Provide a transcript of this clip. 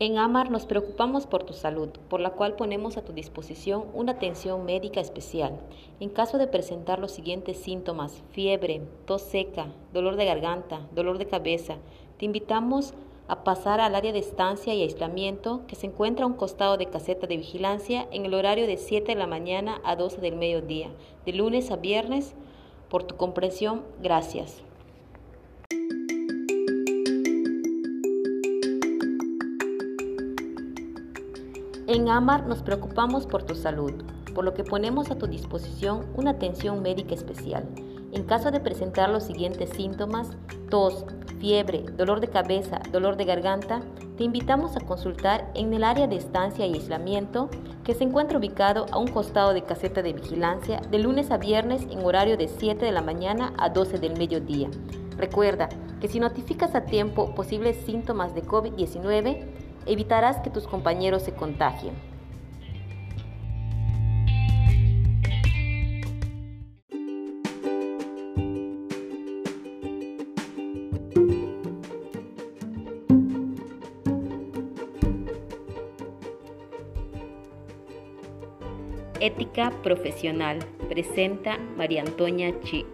En AMAR nos preocupamos por tu salud, por la cual ponemos a tu disposición una atención médica especial. En caso de presentar los siguientes síntomas, fiebre, tos seca, dolor de garganta, dolor de cabeza, te invitamos a pasar al área de estancia y aislamiento que se encuentra a un costado de caseta de vigilancia en el horario de 7 de la mañana a 12 del mediodía, de lunes a viernes. Por tu comprensión, gracias. En AMAR nos preocupamos por tu salud, por lo que ponemos a tu disposición una atención médica especial. En caso de presentar los siguientes síntomas, tos, fiebre, dolor de cabeza, dolor de garganta, te invitamos a consultar en el área de estancia y aislamiento que se encuentra ubicado a un costado de caseta de vigilancia de lunes a viernes en horario de 7 de la mañana a 12 del mediodía. Recuerda que si notificas a tiempo posibles síntomas de COVID-19, evitarás que tus compañeros se contagien. Ética Profesional presenta María Antonia Chi.